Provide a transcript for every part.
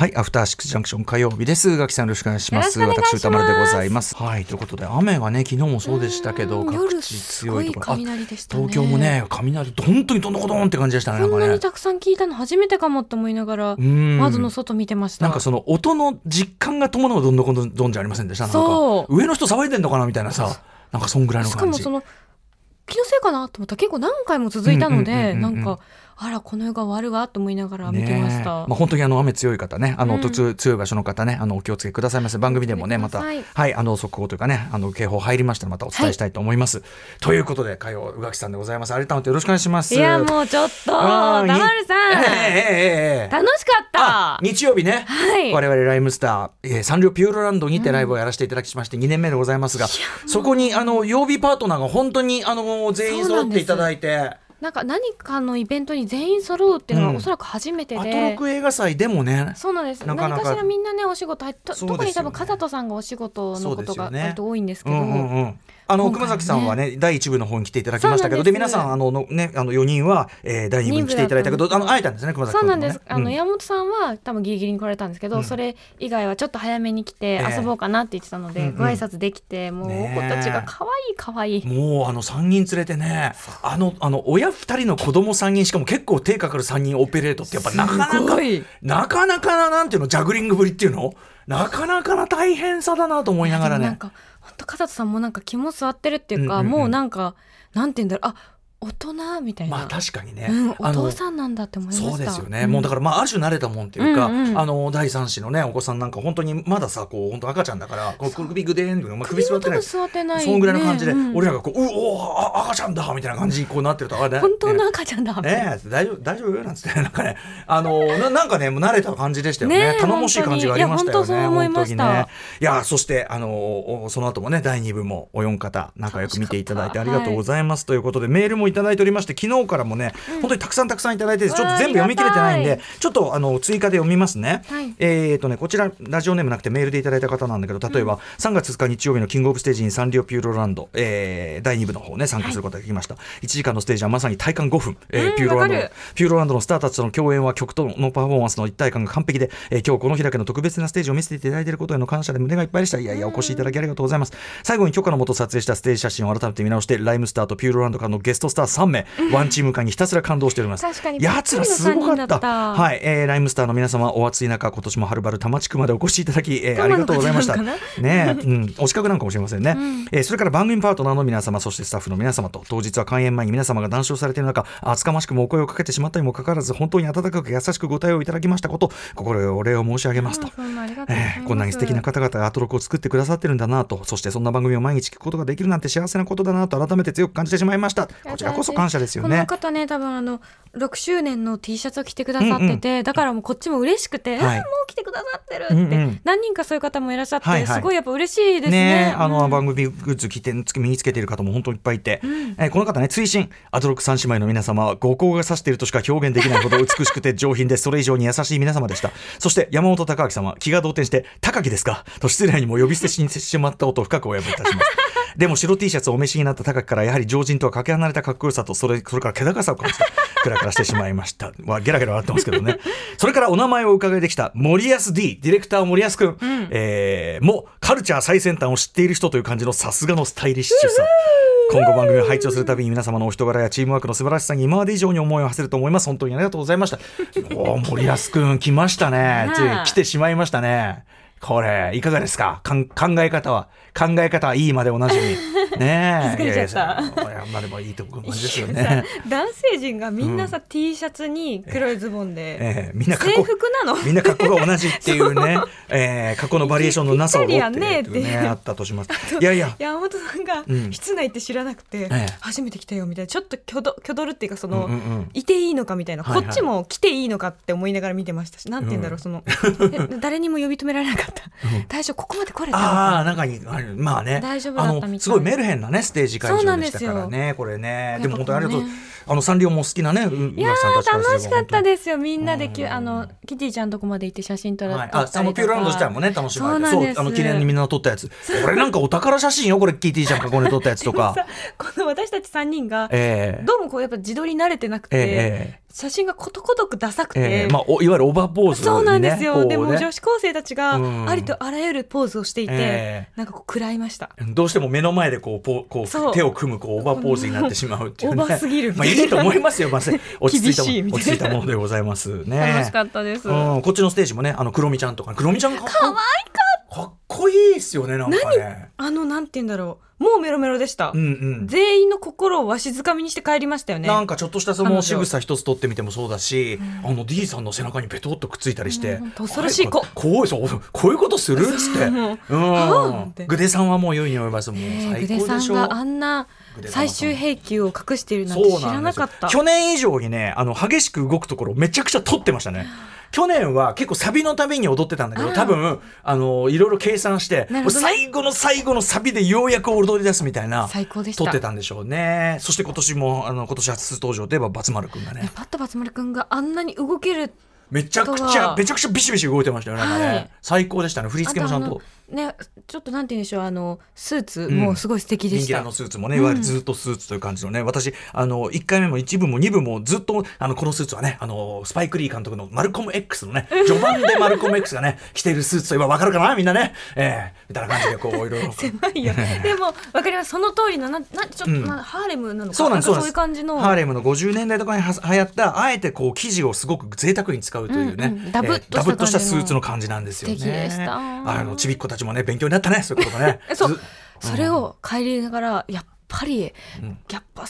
はい、アフターシックスジャンクション火曜日です。ガキさんよろしくお願いします。私歌丸でございます。はい、ということで雨がね昨日もそうでしたけど、うん各夜地強いところ。東京もね雷本当にどんどこどんって感じでしたね。こんなに。たくさん聞いたの初めてかもって思いながらうん窓の外見てましたなんかその音の実感が伴うどんどこどんどんじゃありませんでした？そう上の人騒いでんのかなみたいなさ、なんかそんぐらいの感じ。しかもその気のせいかなと思ったら結構何回も続いたのでなんかあらこの世が終わるわと思いながら見てました、まあ、本当にあの雨強い方ね、あの、うん。途中強い場所の方ね、あのお気をつけくださいませ。番組でもね、また、はい、あの速報というかね、あの警報入りましたらまたお伝えしたいと思います。ということで、火曜宇垣さんでございます。改めてよろしくお願いします。いやもうちょっとあーダマルさん、ええええええ楽しかった。あ日曜日ね、はい。我々ライムスター、えーサンリオピューロランドにてライブをやらせていただきまして2年目でございますが、そこにあの曜日パートナーが本当にあの全員揃っていただいて。なんか何かのイベントに全員揃うっていうのうん。がおそらく初めてアトで、ロク映画祭でもね。そうなんです。なかなか。何かしらみんなねお仕事ね。特に多分風戸さんがお仕事のことが割と多いんですけどうんうんうんあのね。崎さんはね第一部の方に来ていただきましたけどで皆さんあののねあの4人は、えー、第二部に来ていただいたけどあの会えたんですね熊崎そう君とね。なんです、あの山本さんは多分ギリギリに来られたんですけど、うん。それ以外はちょっと早めに来てええ。遊ぼうかなって言ってたので、うんうん。ご挨拶できてもうねえお子たちが可愛い可愛い。もうあの3人連れてねあのあの親2人の子供3人しかも結構手かかる3人オペレートってやっぱなかなかなかなかななんていうのジャグリングぶりっていうの？なかなかな大変さだなと思いながらねでもなんか本当風戸さんもなんか肝座ってるっていうか、うんうんうん。もうなんかなんて言うんだろう。あ大人みたいな、まあ確かにね、うん、お父さんなんだって思いました。そうですよね、んもうだからまあある種慣れたもんっていうか、うんうんあの第三子のねお子さんなんか本当にまださこう本当赤ちゃんだからこう首ぐでーん、まあ、首座ってない。座ってない、そんぐらいの感じで、俺らがこう「うお赤ちゃんだ!」みたいな感じにこうなってると「あね本当のね赤ちゃんだ。ね。え大丈夫大丈夫なんつって。なんかねあのななんかねもう慣れた感じでしたよね。頼もしい感じがありましたよね本当に。いや本当そう思いました。本当にね。いやそしてあのおその後もね第2部もお四方仲良く見ていただいてありがとうございます、ということでメールもいただいておりまして昨日からもね、本当にたくさんたくさんいただいてちょっと全部読み切れてないんでちょっとあの追加で読みますね、はい。えーとねこちらラジオネームなくてメールでいただいた方なんだけど例えば、3月2日日曜日のキングオブステージにサンリオピューロランド、えー第2部の方ね参加することができました、1時間のステージはまさに体感5分、えーうんピューロランドピューロランドのスターたちとの共演は曲とのパフォーマンスの一体感が完璧で、えー今日この日だけの特別なステージを見せていただいていることへの感謝で胸がいっぱいでしたいやいやお越しいただきありがとうございます。最後に許可のもと撮影したステージ写真を改めて見直してライムスターとピューロランドからのゲストスター3名、ワンチーム感にひたすら感動しております。やつらすごかった。はい、えーライムスターの皆様お暑い中今年もはるばる多摩地区までお越しいただき、えーありがとうございました。ねえ、うん、お近くなんかもしれませんね、ん。えーそれから番組パートナーの皆様そしてスタッフの皆様と当日は開演前に皆様が談笑されている中厚かましくもお声をかけてしまったにもかかわらず本当に温かく優しくご対応いただきましたこと心よりお礼を申し上げますと、えーこんなに素敵な方々がアトロクを作ってくださってるんだなとそしてそんな番組を毎日聞くことができるなんて幸せなことだなと改めて強く感じてしまいました。こちらこそ感謝ですよこのね方ね多分あの6周年の T シャツを着てくださってて、だからもうこっちも嬉しくて、はい。もう着てくださってるって、うんうん。何人かそういう方もいらっしゃって、はいはい。すごいやっぱ嬉しいですね。ねあの、うん。番組グッズ着て身につけている方も本当にいっぱいいて、えーこの方ね追伸アトロック三姉妹の皆様は五光が指しているとしか表現できないほど美しくて上品でそれ以上に優しい皆様でした。そして山本隆明様気が動転して「高木ですか?」と失礼にも呼び捨てしにしてしまったことを深くお詫びいたしますでも白 T シャツをお召しになった高木からやはり常人とはかけ離れたかっこよさとそれそれから気高さを感じた。クラクラしてしまいました。わゲラゲラ笑ってますけどね。それからお名前を伺いできた森安 D ディレクター森安くん、えーもカルチャー最先端を知っている人という感じのさすがのスタイリッシュさ。今後番組を拝聴するたびに皆様のお人柄やチームワークの素晴らしさに今まで以上に思いを馳せると思います。本当にありがとうございました。おー森安くん来ましたね。つい来てしまいましたねこれいかがですか？考え方は考え方はいいまでおなじみ。ねえ。いやいやまあでもいいとこ感じですよね。さ男性陣がみんなさ、T シャツに黒いズボンで、ええ。みんな格制好服なの？みんな格好が同じっていうね、えー、過去のバリエーションのなさを持ってあったとします。いやいや、山本さんがうん。室内って知らなくて、ええ。初めて来たよみたいなちょっときょどきょどるっていうかその、うんうんうん。いていいのかみたいな、はいはい。こっちも来ていいのかって思いながら見てましたしなんて言うんだろう、そのえ 誰にも呼び止められなかった、大丈夫ここまで来れたああ、中にまあね、大丈夫だったみたい。すごいメルヘンなね、ステージ会場でしたからね、これね、でも本当にありがとうあのサンリオも好きなね、ういや楽しかったですよ。みんなでき、うん。あのキティちゃんとこまで行って写真撮ら、はい、撮あのピューロランド自体もね楽しまれてそうあの記念にみんな撮ったやつ。これなんかお宝写真よこれキティちゃんがこれ撮ったやつとか。さこの私たち3人がええ。どうもこうやっぱ自撮り慣れてなくて、ええ写真がことごとくダサくて、ええまあおいわゆるオーバーポーズにねそうなんですよ、ね。でも女子高生たちがうん。ありとあらゆるポーズをしていて、えなんかこう食らいました。どうしても目の前でこうポこそう。う手を組むこうオーバーポーズになってしまうっていうね。オーバーすぎる。みまあたいないいと思いますよ まあせ落ち着いたい落ち着いたものでございますね。楽しかったです、うん、こっちのステージもねあのクロミちゃんとかクロミちゃんかっこかわいかっこいいっすよねなんかね。あのなんて言うんだろう。もうメロメロでした、うんうん。全員の心をわしづかみにして帰りましたよね。なんかちょっとしたその仕草一つ取ってみてもそうだし、あの D さんの背中にペトッとくっついたりして、うん恐ろしい。ここうそうこういうことするっつって、もう。うん。グデさんはもう良いに思いますもう最グデさ高でしょんがあんなグデさんは最終兵器を隠しているなんて知らなかった。去年以上にねあの激しく動くところめちゃくちゃ撮ってましたね。去年は結構サビのたびに踊ってたんだけど多分あのいろいろ計算して、ね。最後の最後のサビでようやく踊り出すみたいな最高でした。撮ってたんでしょうね。そして今年もあの今年初登場といえばバツマルくんがね。パッとバツマルくんがあんなに動けるめちゃくちゃめちゃくちゃビシビシ動いてましたよねはい。最高でしたね。振り付けもちゃんとねちょっとなんて言うんでしょうあのスーツん。もすごい素敵でした、人気のスーツもねいわゆるずっとスーツという感じのね、私あの1回目も1部も2部もずっとあのこのスーツはねあのスパイク・リー監督のマルコム X のね序盤でマルコム X がね着ているスーツといえば分かるかな？みんなね？ええ。みたいな感じでこういろいろ。狭いよ。でもわかります。その通りのななちょっと、うん。なハーレムなのかそうなんですそうなんですかそういう感じの。ハーレムの50年代とかには流行ったあえてこう生地をすごく贅沢に使うというね、うんうん。ダブッとしたスーツの感じなんですよね。あのちびっ子たちもね勉強になったねそういうことがね。えそそれを帰りながらやっぱり、うん。やっぱ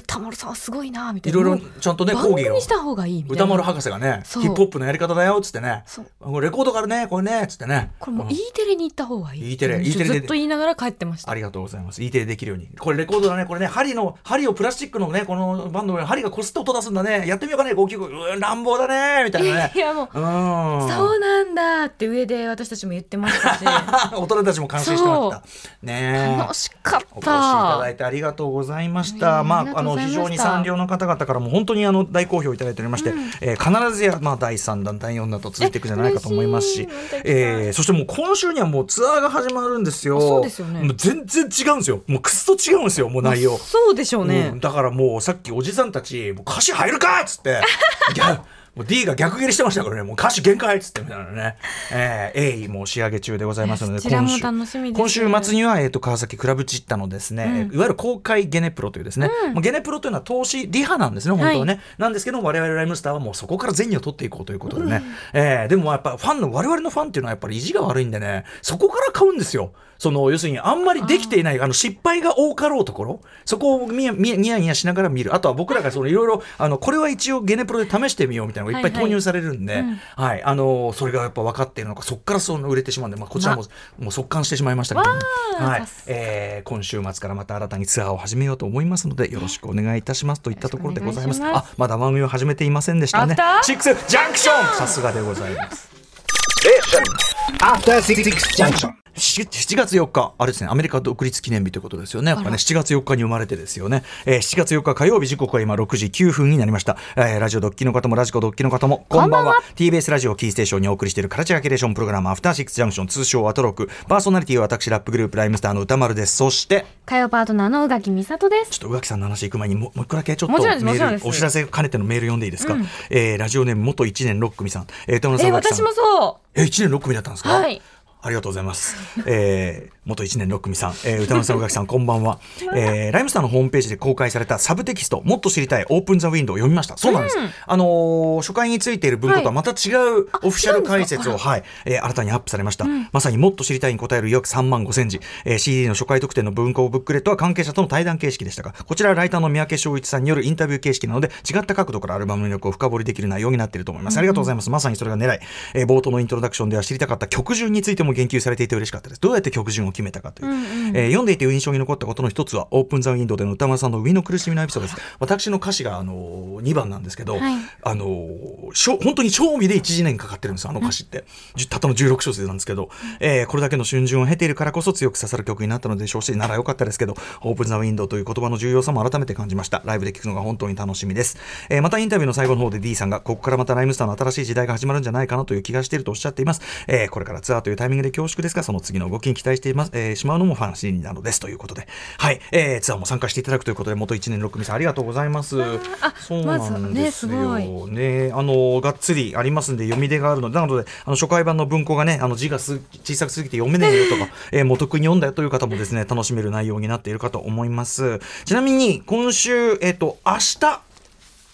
歌丸さんはすごいなみたいろいろいなもうちゃんとね講義をした方がいいみたいな歌丸博士がねヒップホップのやり方だよっつってねそうレコードからねこれねっつってねこれもううん E テレに行った方がいい E テレ E テレでずっと言いながら帰ってましたありがとうございます。E テレできるように。これレコードだね。これね、針の、針をプラスチックのね、このバンドの針がこすって音出すんだね。やってみようかね、595。うーん、乱暴だね。みたいなねい。やもううん。そうなんだって上で私たちも言ってましたし 大人たちも感心してました。ねえ楽しかっお越しいただたいてありがとうございました。ねまあ、ありがとうございあの非常に産業の方々からも本当にあの大好評いただいておりまして、えー必ずやまあ第三弾第四弾と続いていくんじゃないかと思いますししえーそしてもう今週にはもうツアーが始まるんですよ。あそうですよねもう全然違うんですよ。もうくっそ違うんですよ。もう内容。そうでしょうね、うんだからもうさっきおじさんたち「もう歌詞入るか!」っつって ギャもう D が逆切れしてましたからね。もう歌詞限界っつってみたいなね、えー、鋭意もう仕上げ中でございますので今週今週末には、えー、と川崎クラブチッタのですね、いわゆる公開ゲネプロというですね、まあゲネプロというのは投資リハなんですね本当はね、なんですけど我々ライムスターはもうそこから銭を取っていこうということでね、えーでもやっぱファンの我々のファンっていうのはやっぱり意地が悪いんでねそこから買うんですよその要するにあんまりできていないあの失敗が多かろうところそこをみやみやニヤニヤしながら見る。あとは僕らがそのいろいろあのこれは一応ゲネプロで試してみようみたいなのがいっぱい投入されるんで、はい。あのそれがやっぱ分かっているのかそこからその売れてしまうんで、まあ、こちらももう速乾してしまいましたけども、はい。えー今週末からまた新たにツアーを始めようと思いますのでよろしくお願いいたしますといったところでございます。ますあまだ番組を始めていませんでしたね。アフタ。ー？シックスジャンクション！さすがでございます。After Six Junction. 7, 7月4日、あれですね、アメリカ独立記念日ということですよね。やっぱね、7月4日に生まれてですよね。えー7月4日火曜日時刻は今6時9分になりました。えーラジオドッキの方もラジコドッキの方も、こんばんは。TBS ラジオキーステーションにお送りしているカルチャーキュレーションプログラム、アフターシックスジャンクション、通称アトロク。パーソナリティは私、ラップグループライムスターの歌丸です。そして、火曜パートナーの宇垣美里ですちょっと宇垣さんの話行く前にもうもう一個だけちょっとメールお知らせ兼ねてのメール読んでいいですか、えーラジオネーム元1年6組さん、えー、歌村さんえ宇垣さん私もそえ、1年6組だったんですか？はいありがとうございます。えー、元1年6組さん、えー、歌丸さん、宇垣さん、こんばんは。えー、ライムスターのホームページで公開されたサブテキスト、もっと知りたい、オープンザウィンドウを読みました。そうなんです。あのー初回についている文庫とはまた違うオフィシャル解説を、はい、えー新たにアップされました。まさにもっと知りたいに答える約3万5千字、えー、CD の初回特典の文庫ブックレットは関係者との対談形式でしたが、こちらはライターの三宅翔一さんによるインタビュー形式なので、違った角度からアルバムの魅力を深掘りできる内容になっていると思います。ありがとうございます。まさにそれが狙い。えー冒頭のイントロダクションでは知りたかった曲順についてもも言及されていて嬉しかったです。どうやって曲順を決めたかという、うんうん。えー読んでいて印象に残ったことの一つはオープン・ザ・ウィンドウでの歌丸さんの上の苦しみのエピソードです。私の歌詞があの2番なんですけど、はい。あのしょ本当に賞味で1年かかってるんですよあの歌詞って、じゅたったの16小節なんですけど、えーこれだけの春巡を経ているからこそ強く刺さる曲になったのでしょうしならよかったですけどオープン・ザ・ウィンドウという言葉の重要さも改めて感じました。ライブで聞くのが本当に楽しみです、えーまたインタビューの最後の方で D さんがここからまたライムスターの新しい時代が始まるんじゃないかなという気がしているとおっしゃっています、えーこれからツアーというタイミングで恐縮ですがその次の動きに期待しています、えーしまうのも話なのですということで。はい、えーツアーも参加していただくということで元1年6組さんありがとうございます。あそうなんですよまずね。ねあのがっつりありますんで読み出があるのでなのであの初回版の文庫がねあの字がす小さくすぎて読めないよとか、えー、元くに読んだよという方もですね楽しめる内容になっているかと思います。ちなみに今週えっ、と明日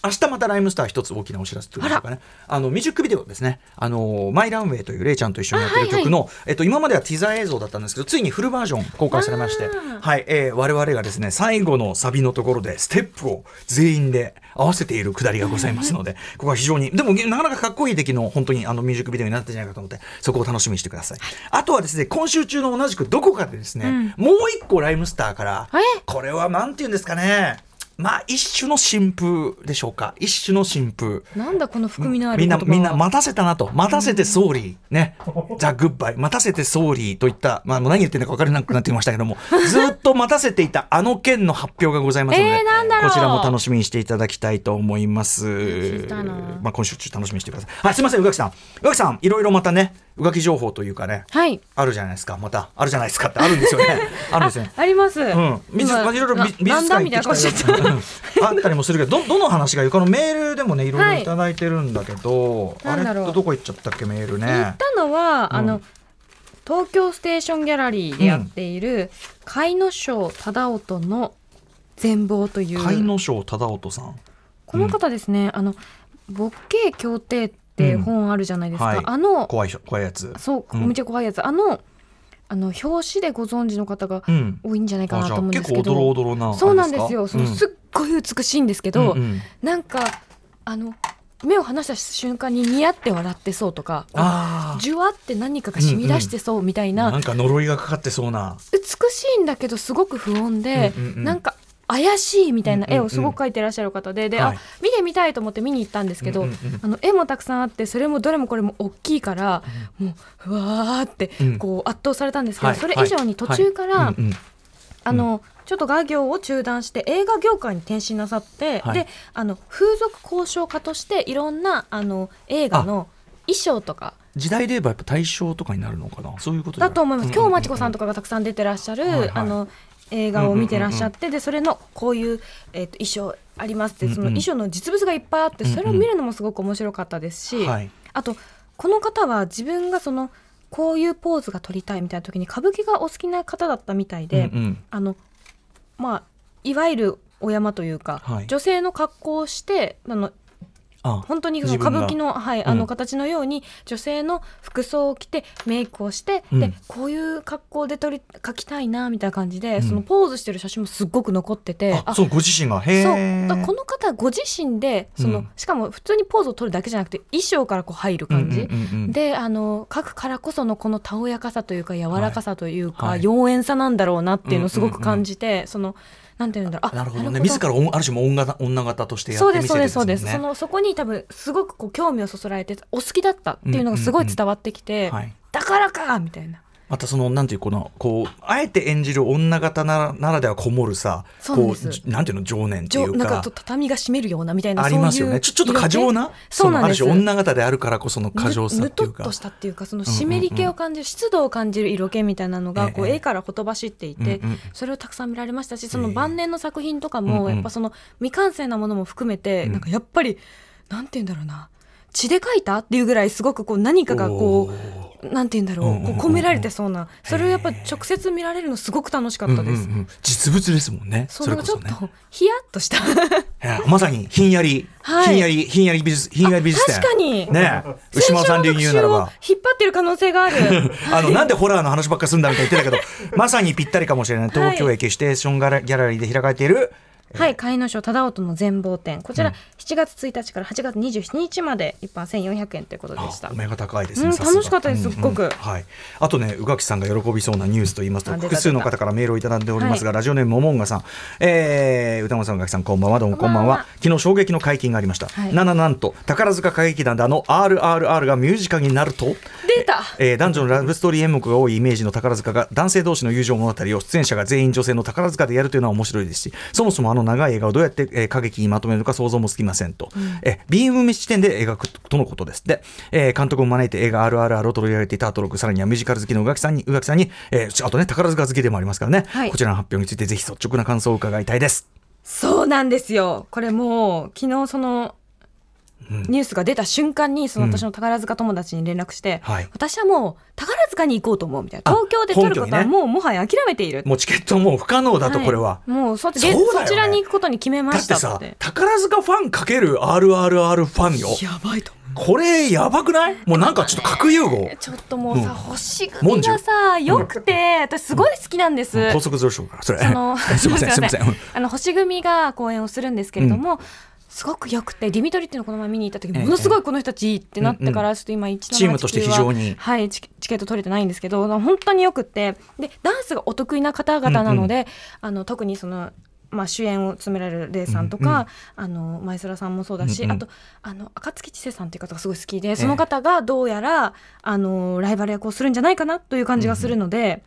明日またライムスター一つ大きなお知らせというかね。あのミュージックビデオですね。あのマイランウェイというレイちゃんと一緒にやってる曲の、えっと、今まではティザー映像だったんですけどついにフルバージョン公開されましてはい、えー我々がですね最後のサビのところでステップを全員で合わせているくだりがございますのでここは非常にでもなかなかかっこいい出来の本当にあのミュージックビデオになったんじゃないかと思ってそこを楽しみにしてください、あとはですね今週中の同じくどこかでですね、もう一個ライムスターから。えこれはなんて言うんですかねまあ一種の新風でしょうか一種の新風なんだこの含みのあるみんな、みんな待たせたなと。待たせて sorry。ね。ザ・グッバイ。待たせて sorry といった、まあ、もう何言ってるのか分からなくなってきましたけども、ずっと待たせていたあの件の発表がございますので、えーこちらも楽しみにしていただきたいと思います。まあ、今週中楽しみにしてください。はい、すいません、宇垣さん。宇垣さん、いろいろまたね、宇垣情報というかね、はい。あるじゃないですか。また、あるじゃないですかって あるんですよね。あるんですよね。あります。うん、美術今いろいろ美美術館みたいな顔しちゃった。うんあったりもするけどどどの話がいいこのメールでもねいろいろはい。いただいてるんだけど、あれなんだろう。ってどこ行っちゃったっけメール言ねったのは、あうん。の東京ステーションギャラリーでやっている甲斐野賞忠夫の全貌という。甲斐野賞忠夫さん。この方ですね、あのボッケー協定って本あるじゃないですか、はい。あの怖いしょ怖いやつ。そううん。めっちゃ怖いやつ、あのあの表紙でご存知の方がうん。多いんじゃないかなと思うんで結構すけど、おどろおどろなそうなんですよ。そのうん。すっごい美しいんですけど、うんうん。なんかあの目を離した瞬間にニヤって笑ってそうとかじゅわって何かが染み出してそうみたいな、あなんか呪いがかかってそうな。美しいんだけどすごく不穏で、うんうんうん。なんか怪しいみたいな絵うんうんうん。をすごく描いてらっしゃる方で、で、はい。あ見てみたいと思って見に行ったんですけど、うんうんうんあの絵もたくさんあってそれもどれもこれも大きいから、もううわーってうん。こう圧倒されたんですけど、はいそれ以上に途中から、はいうんうん。あのちょっと画業を中断して映画業界に転身なさって、はい。であの風俗交渉家としていろんなあの映画の衣装とか時代で言えばやっぱ大正とかになるのかな？そういうことだと思います。今日まちこさんとかかがたくさん出てらっしゃる、はいはい。あの映画を見てらっしゃって、でそれのこういう、えー、と衣装ありますって、その衣装の実物がいっぱいあって、それを見るのもすごく面白かったですし、はい。あとこの方は自分がそのこういうポーズが撮りたいみたいな時に歌舞伎がお好きな方だったみたいで、うんうん。あのまあいわゆるお山というか、はい。女性の格好をしてあのあ本当にその歌舞伎の,、はいうん。あの形のように女性の服装を着てメイクをして、うん。でこういう格好で撮り描きたいなみたいな感じで、ん。そのポーズしてる写真もすっごく残っててあそうご自身が？へそう。この方ご自身でその、うん。しかも普通にポーズを撮るだけじゃなくて衣装からこう入る感じ、であの描くからこそのこのたおやかさというか柔らかさというか、はい。はい。妖艶さなんだろうなっていうのをすごく感じて、そのなんていうんだろう。あなるほどね。自らおある種も女型女型としてやってみせそうですそうです、てるんですね。そのそこに多分すごくこう興味をそそられてお好きだったっていうのがすごい伝わってきて、はいだからかみたいなまたそのなんていうこのこうあえて演じる女型なならではこもるさこそうなんていうの情念っていうか。なんかと畳が閉めるようなみたいなありますよね。ちょちょっと過剰なそうなんです。のある種女型であるからこその過剰さぬっていうか。ぬとっとしたっていうかその湿り気を感じる、湿度を感じる色気みたいなのがこうええ絵からほとばしっていて、それをたくさん見られましたしそええ。の晩年の作品とかもやっぱその未完成なものも含めて、うん。なんかやっぱりなんて言うんだろうな。血で描いたっていうぐらいすごくこう何かがこうなんて言うんだろう,、うんうんうんうん。こう込められてそうな。それをやっぱ直接見られるのすごく楽しかったです。うんうんうん。実物ですもんね。それこそね。ちょっとヒヤッとした。ええまさにひんやり、はい。ひんやりひんやり美術ひんやり美術展。確かに。ねえ。牛間さん流に言うならば。引っ張ってる可能性がある。あのなんでホラーの話ばっかすんだみたいな言ってたけど まさにぴったりかもしれない。東京駅ステーションギャラギャラリーで開かれている、えはい、海野省忠夫の全貌展。こちらうん7月1日から8月27日まで一般1400円ということでした。あお目が高いですね、うん楽しかったですすっごく。はい、あとね宇垣さんが喜びそうなニュースと言いますと複数の方からメールをいただいておりますが、ラジオネームももんがさん、えー、歌丸さん宇垣さんこんばんは。どうもこんばんは。こんばんは昨日衝撃の解禁がありました、はい。なななんと宝塚歌劇団であの RRR がミュージカルになると。出た。えー男女のラブストーリー演目が多いイメージの宝塚が男性同士の友情物語を出演者が全員女性の宝塚でやるというのは面白いですしそもそもあの長い映画をどうやって、えー歌劇にまとめるのか想像もつきませんと、えービーム視点で描くとのことです。で、えー監督を招いて映画 RRR を取り上げていたアトロクさらにはミュージカル好きの宇垣さんに宇垣さんに、えーあとね宝塚好きでもありますからね、はい。こちらの発表についてぜひ率直な感想を伺いたいです。そうなんですよ。これもう昨日そのニュースが出た瞬間にその私の宝塚友達に連絡して、はい。私はもう宝塚に行こうと思うみた。いなあ東京で撮ることはもうもはや諦めている。もうチケットもう不可能だとこれは、いもうそっちそね。そちらに行くことに決めまして。たさって宝塚ファンかける RRR ファンよ。やばいとこれやばくない？もうなんかちょっと核融合。ちょっともうさ、うん。星組がさよくて、私すごい好きなんです、高速上昇からそれ。すいませんすいません。う んあの星組が公演をするんですけれども、すごくよくてディミトリっていうのをこの前見に行った時ええものすごいこの人たちいいってなってからちょっと今一チームとして非常に。はいチケット取れてないんですけど本当によくってでダンスがお得意な方々なので、あの特にそのまあ、主演を務められるレイさんとか、あの前空さんもそうだし、うんうんあとあの暁千世さんっていう方がすごい好きでその方がどうやらあのライバル役をするんじゃないかなという感じがするので、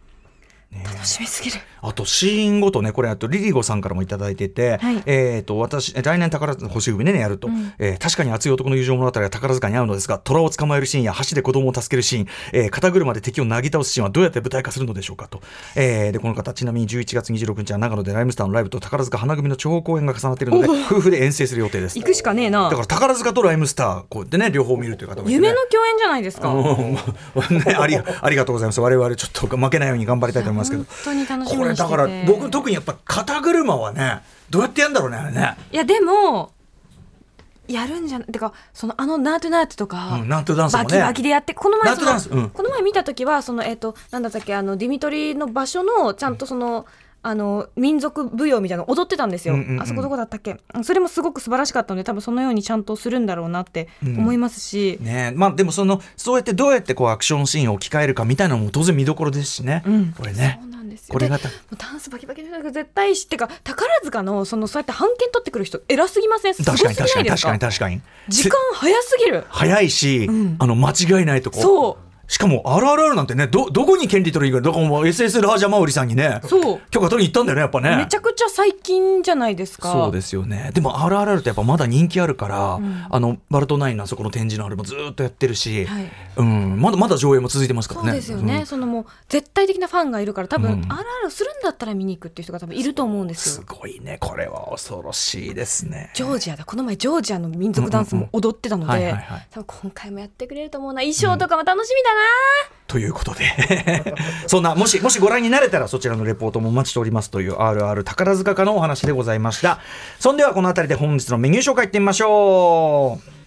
ね。楽しみすぎる。あとシーンごとねこれあとリリゴさんからもいただいてて、はい。えっ、と私来年宝塚星組ねやると、うん。えー確かに熱い男の友情物語が宝塚に合うのですが虎を捕まえるシーンや橋で子供を助けるシーン、えー肩車で敵をなぎ倒すシーンはどうやって舞台化するのでしょうかと、えーでこの方ちなみに11月26日は長野でライムスターのライブと宝塚花組の地方公演が重なっているので夫婦で遠征する予定です。行くしかねえな。だから宝塚とライムスターこうやってね両方見るという方もね夢の共演じゃないですか。ありありがとうございます。我々ちょっと負けないように頑張りたいと思いますけど本。当に楽しみこれにしててだから僕特にやっぱ肩車はねどうやってやるんだろうねあれね。いやでもやるんじゃないてかそのあのナートゥナートとか、うん、ナートゥダンスもね。バキバキでやってこの前ナートゥダンスうんこの前見た時はそのえっ、となんだったっけあのディミトリの場所のちゃんとその、あの民族舞踊みたいなの踊ってたんですよ、うんうんうん。あそこどこだったっけ？それもすごく素晴らしかったので多分そのようにちゃんとするんだろうなって思いますし、ねまあでもそのそうやってどうやってこうアクションシーンを置き換えるかみたいなのも当然見どころですしね。うん。これね。そう。なんですよ。これがたでもうダンスバキバキで絶対しってか宝塚のそのそうやって判権取ってくる人偉すぎません？すごすぎ確か？に確かに確かに確かに。時間早すぎる。早いし、うん。あの間違いないとこ。そうしかも RRR なんてねどどこに権利取りに行くのどこも SS ラージャマウリさんにねそう。許可取りに行ったんだよねやっぱね。めちゃくちゃ最近じゃないですか。そうですよね。でも RRR ってやっぱまだ人気あるから、ん。あのバルトナインのあそこの展示のあれもずっとやってるし、はい。うん、まだまだ上映も続いてますからね。そうですよね、うん。そのもう絶対的なファンがいるから多分、うん。RR するんだったら見に行くっていう人が多分いると思うんですすよごいね。これは恐ろしいですね。ジョージアだ。この前ジョージアの民族ダンスも踊ってたのはいで多分今回もやってくれると思うな。衣装とかも楽しみだな、ということで。そんなもしもしご覧になれたらそちらのレポートもお待ちしておりますという RR 宝塚家のお話でございました。そんではこの辺りで本日のメニュー紹介いってみましょう。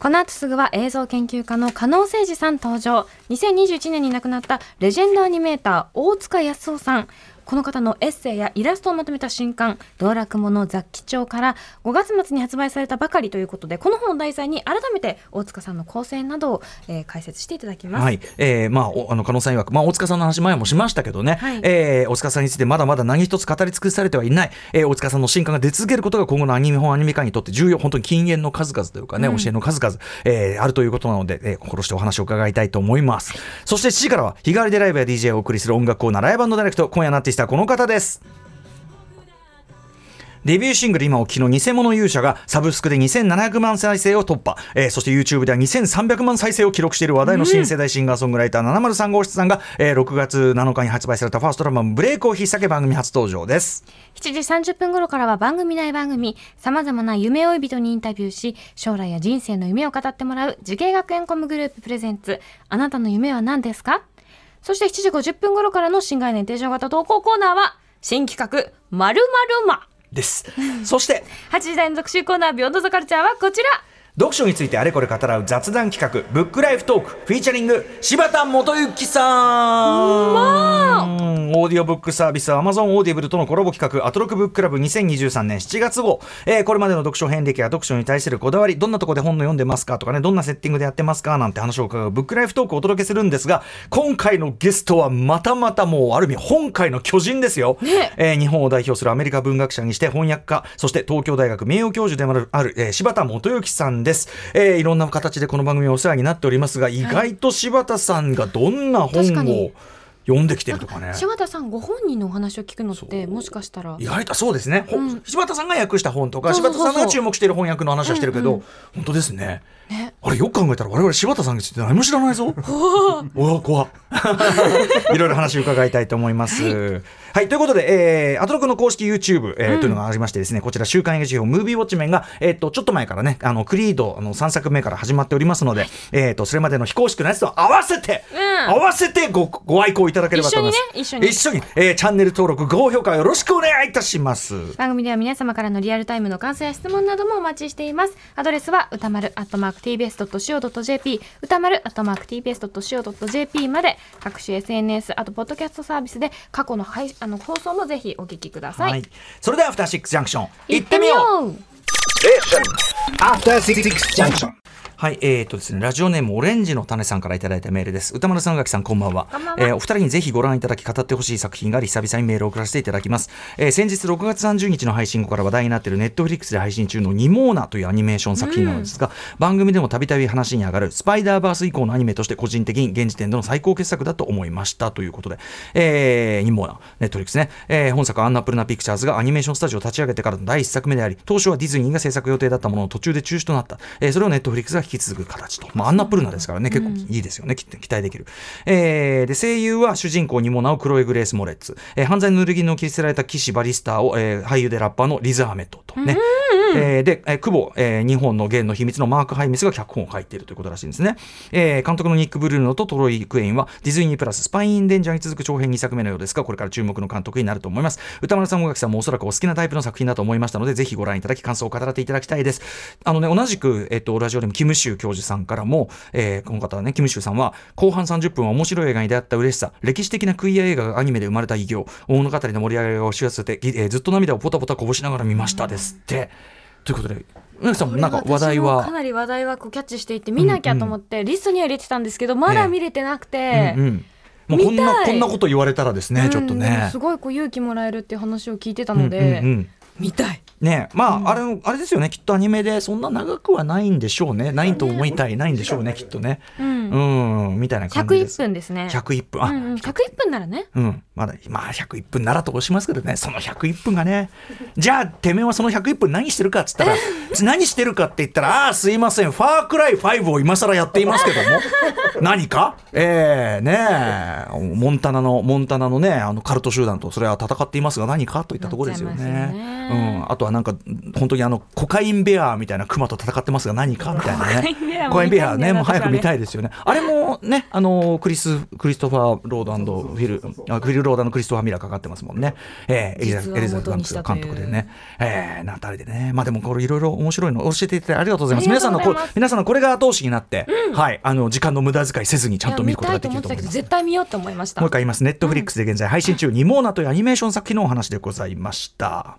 この後すぐは映像研究家の加納誠司さん登場。2021年に亡くなったレジェンドアニメーター大塚康夫さんこの方のエッセイやイラストをまとめた新刊「道楽者雑記帳」から5月末に発売されたばかりということでこの本を題材に改めて大塚さんの構成などを、えー解説していただきます。はい、えー、まあ、おあの、加納さん曰く、まあ、大塚さんの話前もしましたけどね、はい。えー大塚さんについてまだまだ何一つ語り尽くされてはいない、えー大塚さんの進化が出続けることが今後のアニメ本アニメ界にとって重要、本当に禁煙の数々というかね、教えの数々、えーあるということなので、えー心してお話を伺いたいと思います。そして7時からは、日替わりでライブや DJ をお送りする音楽コーナー、ライブダイレクト、今夜のアーティストはこの方です。デビューシングル今お聞きの偽物勇者がサブスクで2700万再生を突破、えーそして YouTube では2300万再生を記録している話題の新世代シンガーソングライター703号室さんが、えー6月7日に発売されたファーストアルバムブレイクを引っ提げ番組初登場です。7時30分頃からは番組内番組様々な夢追い人にインタビューし将来や人生の夢を語ってもらう滋慶学園 COMグループ presents あなたの夢は何ですか？そして7時50分頃からの新概念提唱型投稿コーナーは新企画〇〇まです。そして、8時台の特集コーナー Beyond the Culture はこちら読書についてあれこれ語らう雑談企画、 Book Life Talk、featuring、柴田元幸さん、オーディオブックサービス Amazon オーディブルとのコラボ企画アトロクブッククラブ2023年7月号、えーこれまでの読書遍歴や読書に対するこだわりどんなところで本の読んでますかとかねどんなセッティングでやってますかなんて話を伺う Book Life Talk をお届けするんですが今回のゲストはまたまたもうある意味本界の巨人ですよ、ね。えー日本を代表するアメリカ文学者にして翻訳家そして東京大学名誉教授でもあるある、えー柴田元幸さんです、えーいろんな形でこの番組お世話になっておりますが意外と柴田さんがどんな本を読んできてるとかね。柴田さんご本人のお話を聞くのってもしかしたら。意外とそうですね、ほうん。柴田さんが訳した本とか柴田さんが注目している翻訳の話はしてるけど、うんう本当ですね。ね。あれよく考えたら我々柴田さんについて何も知らないぞ。おわ怖っ。いろいろ話を伺いたいと思います。はい、ということで、えー、アトロクの公式 YouTube、えーというのがありましてですね、こちら週刊映画辞表ムービーウォッチメンが、えっ、と、ちょっと前からね、あの、クリード、あの、3作目から始まっておりますので、えっ、と、それまでの非公式なやつと合わせて、うん。合わせてご、ご愛顧いただければと思います。一緒にね一緒に、えーチャンネル登録、高評価よろしくお願いいたします。番組では皆様からのリアルタイムの感想や質問などもお待ちしています。アドレスは歌丸 @tbs.co.jp 歌丸 @tbs.co.jp まで各種 SNS あとポッドキャストサービスで過去の配あの放送もぜひお聞きください、はい。それでは、アフターシックスジャンクション、行ってみよう.はい、えーとですね、ラジオネームオレンジの種さんからいただいたメールです。宇多丸さん、宇垣さん、こんばんは。こんばんはえーお二人にぜひご覧いただき、語ってほしい作品があり、久々にメールを送らせていただきます。えー先日6月30日の配信後から話題になっているネットフリックスで配信中のニモーナというアニメーション作品なのですが、番組でもたびたび話に上がるスパイダーバース以降のアニメとして個人的に現時点での最高傑作だと思いましたということで、えーニモーナ、ネットフリックスね、えー本作はアンナプルナピクチャーズがアニメーションスタジオを立ち上げてからの第一作目であり、当初はディズニーが制作予定だったものの途中で中止となった、えーそれをネットフリックスが引き続く形と、まあ、アンナプルナですからね、結構いいですよね、きっと期待できる。えーで声優は主人公ニモーナをクロエ・グレース・モレッツ、えー犯罪の濡れ衣で切り捨てられた騎士バリスターを、えー俳優でラッパーのリズ・アーメッドとね、えーで、えークボ、えー二本の弦の秘密のマーク・ハイムズが脚本を書いているということらしいんですね。えー監督のニック・ブルーノとトロイ・クエインはディズニープラススパイ・イン・デンジャーに続く長編2作目のようですが、これから注目の監督になると思います。宇多丸さん、宇垣さんもおそらくお好きなタイプの作品だと思いましたので、ぜひご覧いただき、感想を語らっていただきたいです。あのね、同じく、えっと、ラジオネームキムシュウ教授さんからも、えーこの方ね、キムシュウさんは、後半30分は面白い映画に出会った嬉しさ、歴史的なクイア映画がアニメで生まれた偉業、物語の盛り上がりを知らせて、えーずっと涙をポタポタこぼしながら見ましたですって。ということで、うなさんもなんか話題は？か。なり話題はこうキャッチしていて見なきゃと思って、リストには入れてたんですけどまだ見れてなくて、うんうん。もうこんなこんなこと言われたらですね、ちょっとね。す。ごいこう勇気もらえるっていう話を聞いてたうんので、うんうん見たい。ねまあ、あれあれですよね。きっとアニメでそんな長くはないんでしょうね。ないと思いたいないんでしょうねきっとね。うん。うんみたいな感じです。101分ですね。101分。あ、うんうん、101分ならね。うん、まだ、まあ、101分ならと押しますけどね、その101分がね、じゃあ、てめえはその101分何してるかっつったら、何してるかって言ったら、ああ、すいません、ファークライ5を今更やっていますけども、何か？ええねえ、モンタナの、モンタナのね、あのカルト集団とそれは戦っていますが、何か？といったところですよね。ねうん、あとはなんか、本当にあの、コカインベアみたいなクマと戦ってますが、何か？みたいなね。コカインベアね、もう早く見たいですよね。あれもね、あの、クリス、クリストファー・ロードフィル、あフィル・ローダーのクリストファー・ミラーかかってますもんね。えーエリザエリザベス・監督でね。えー、なんてあれでね。まあでもこれいろいろ面白いの教えていただいてありがとうございます。皆さんのこ皆さんのこれが後押しになって、はい、あの、時間の無駄遣いせずにちゃんと見ることができると思います。絶対見ようと思いましたもう一回言います。ネットフリックスで現在配信中、ニモーナというアニメーション作品のお話でございました。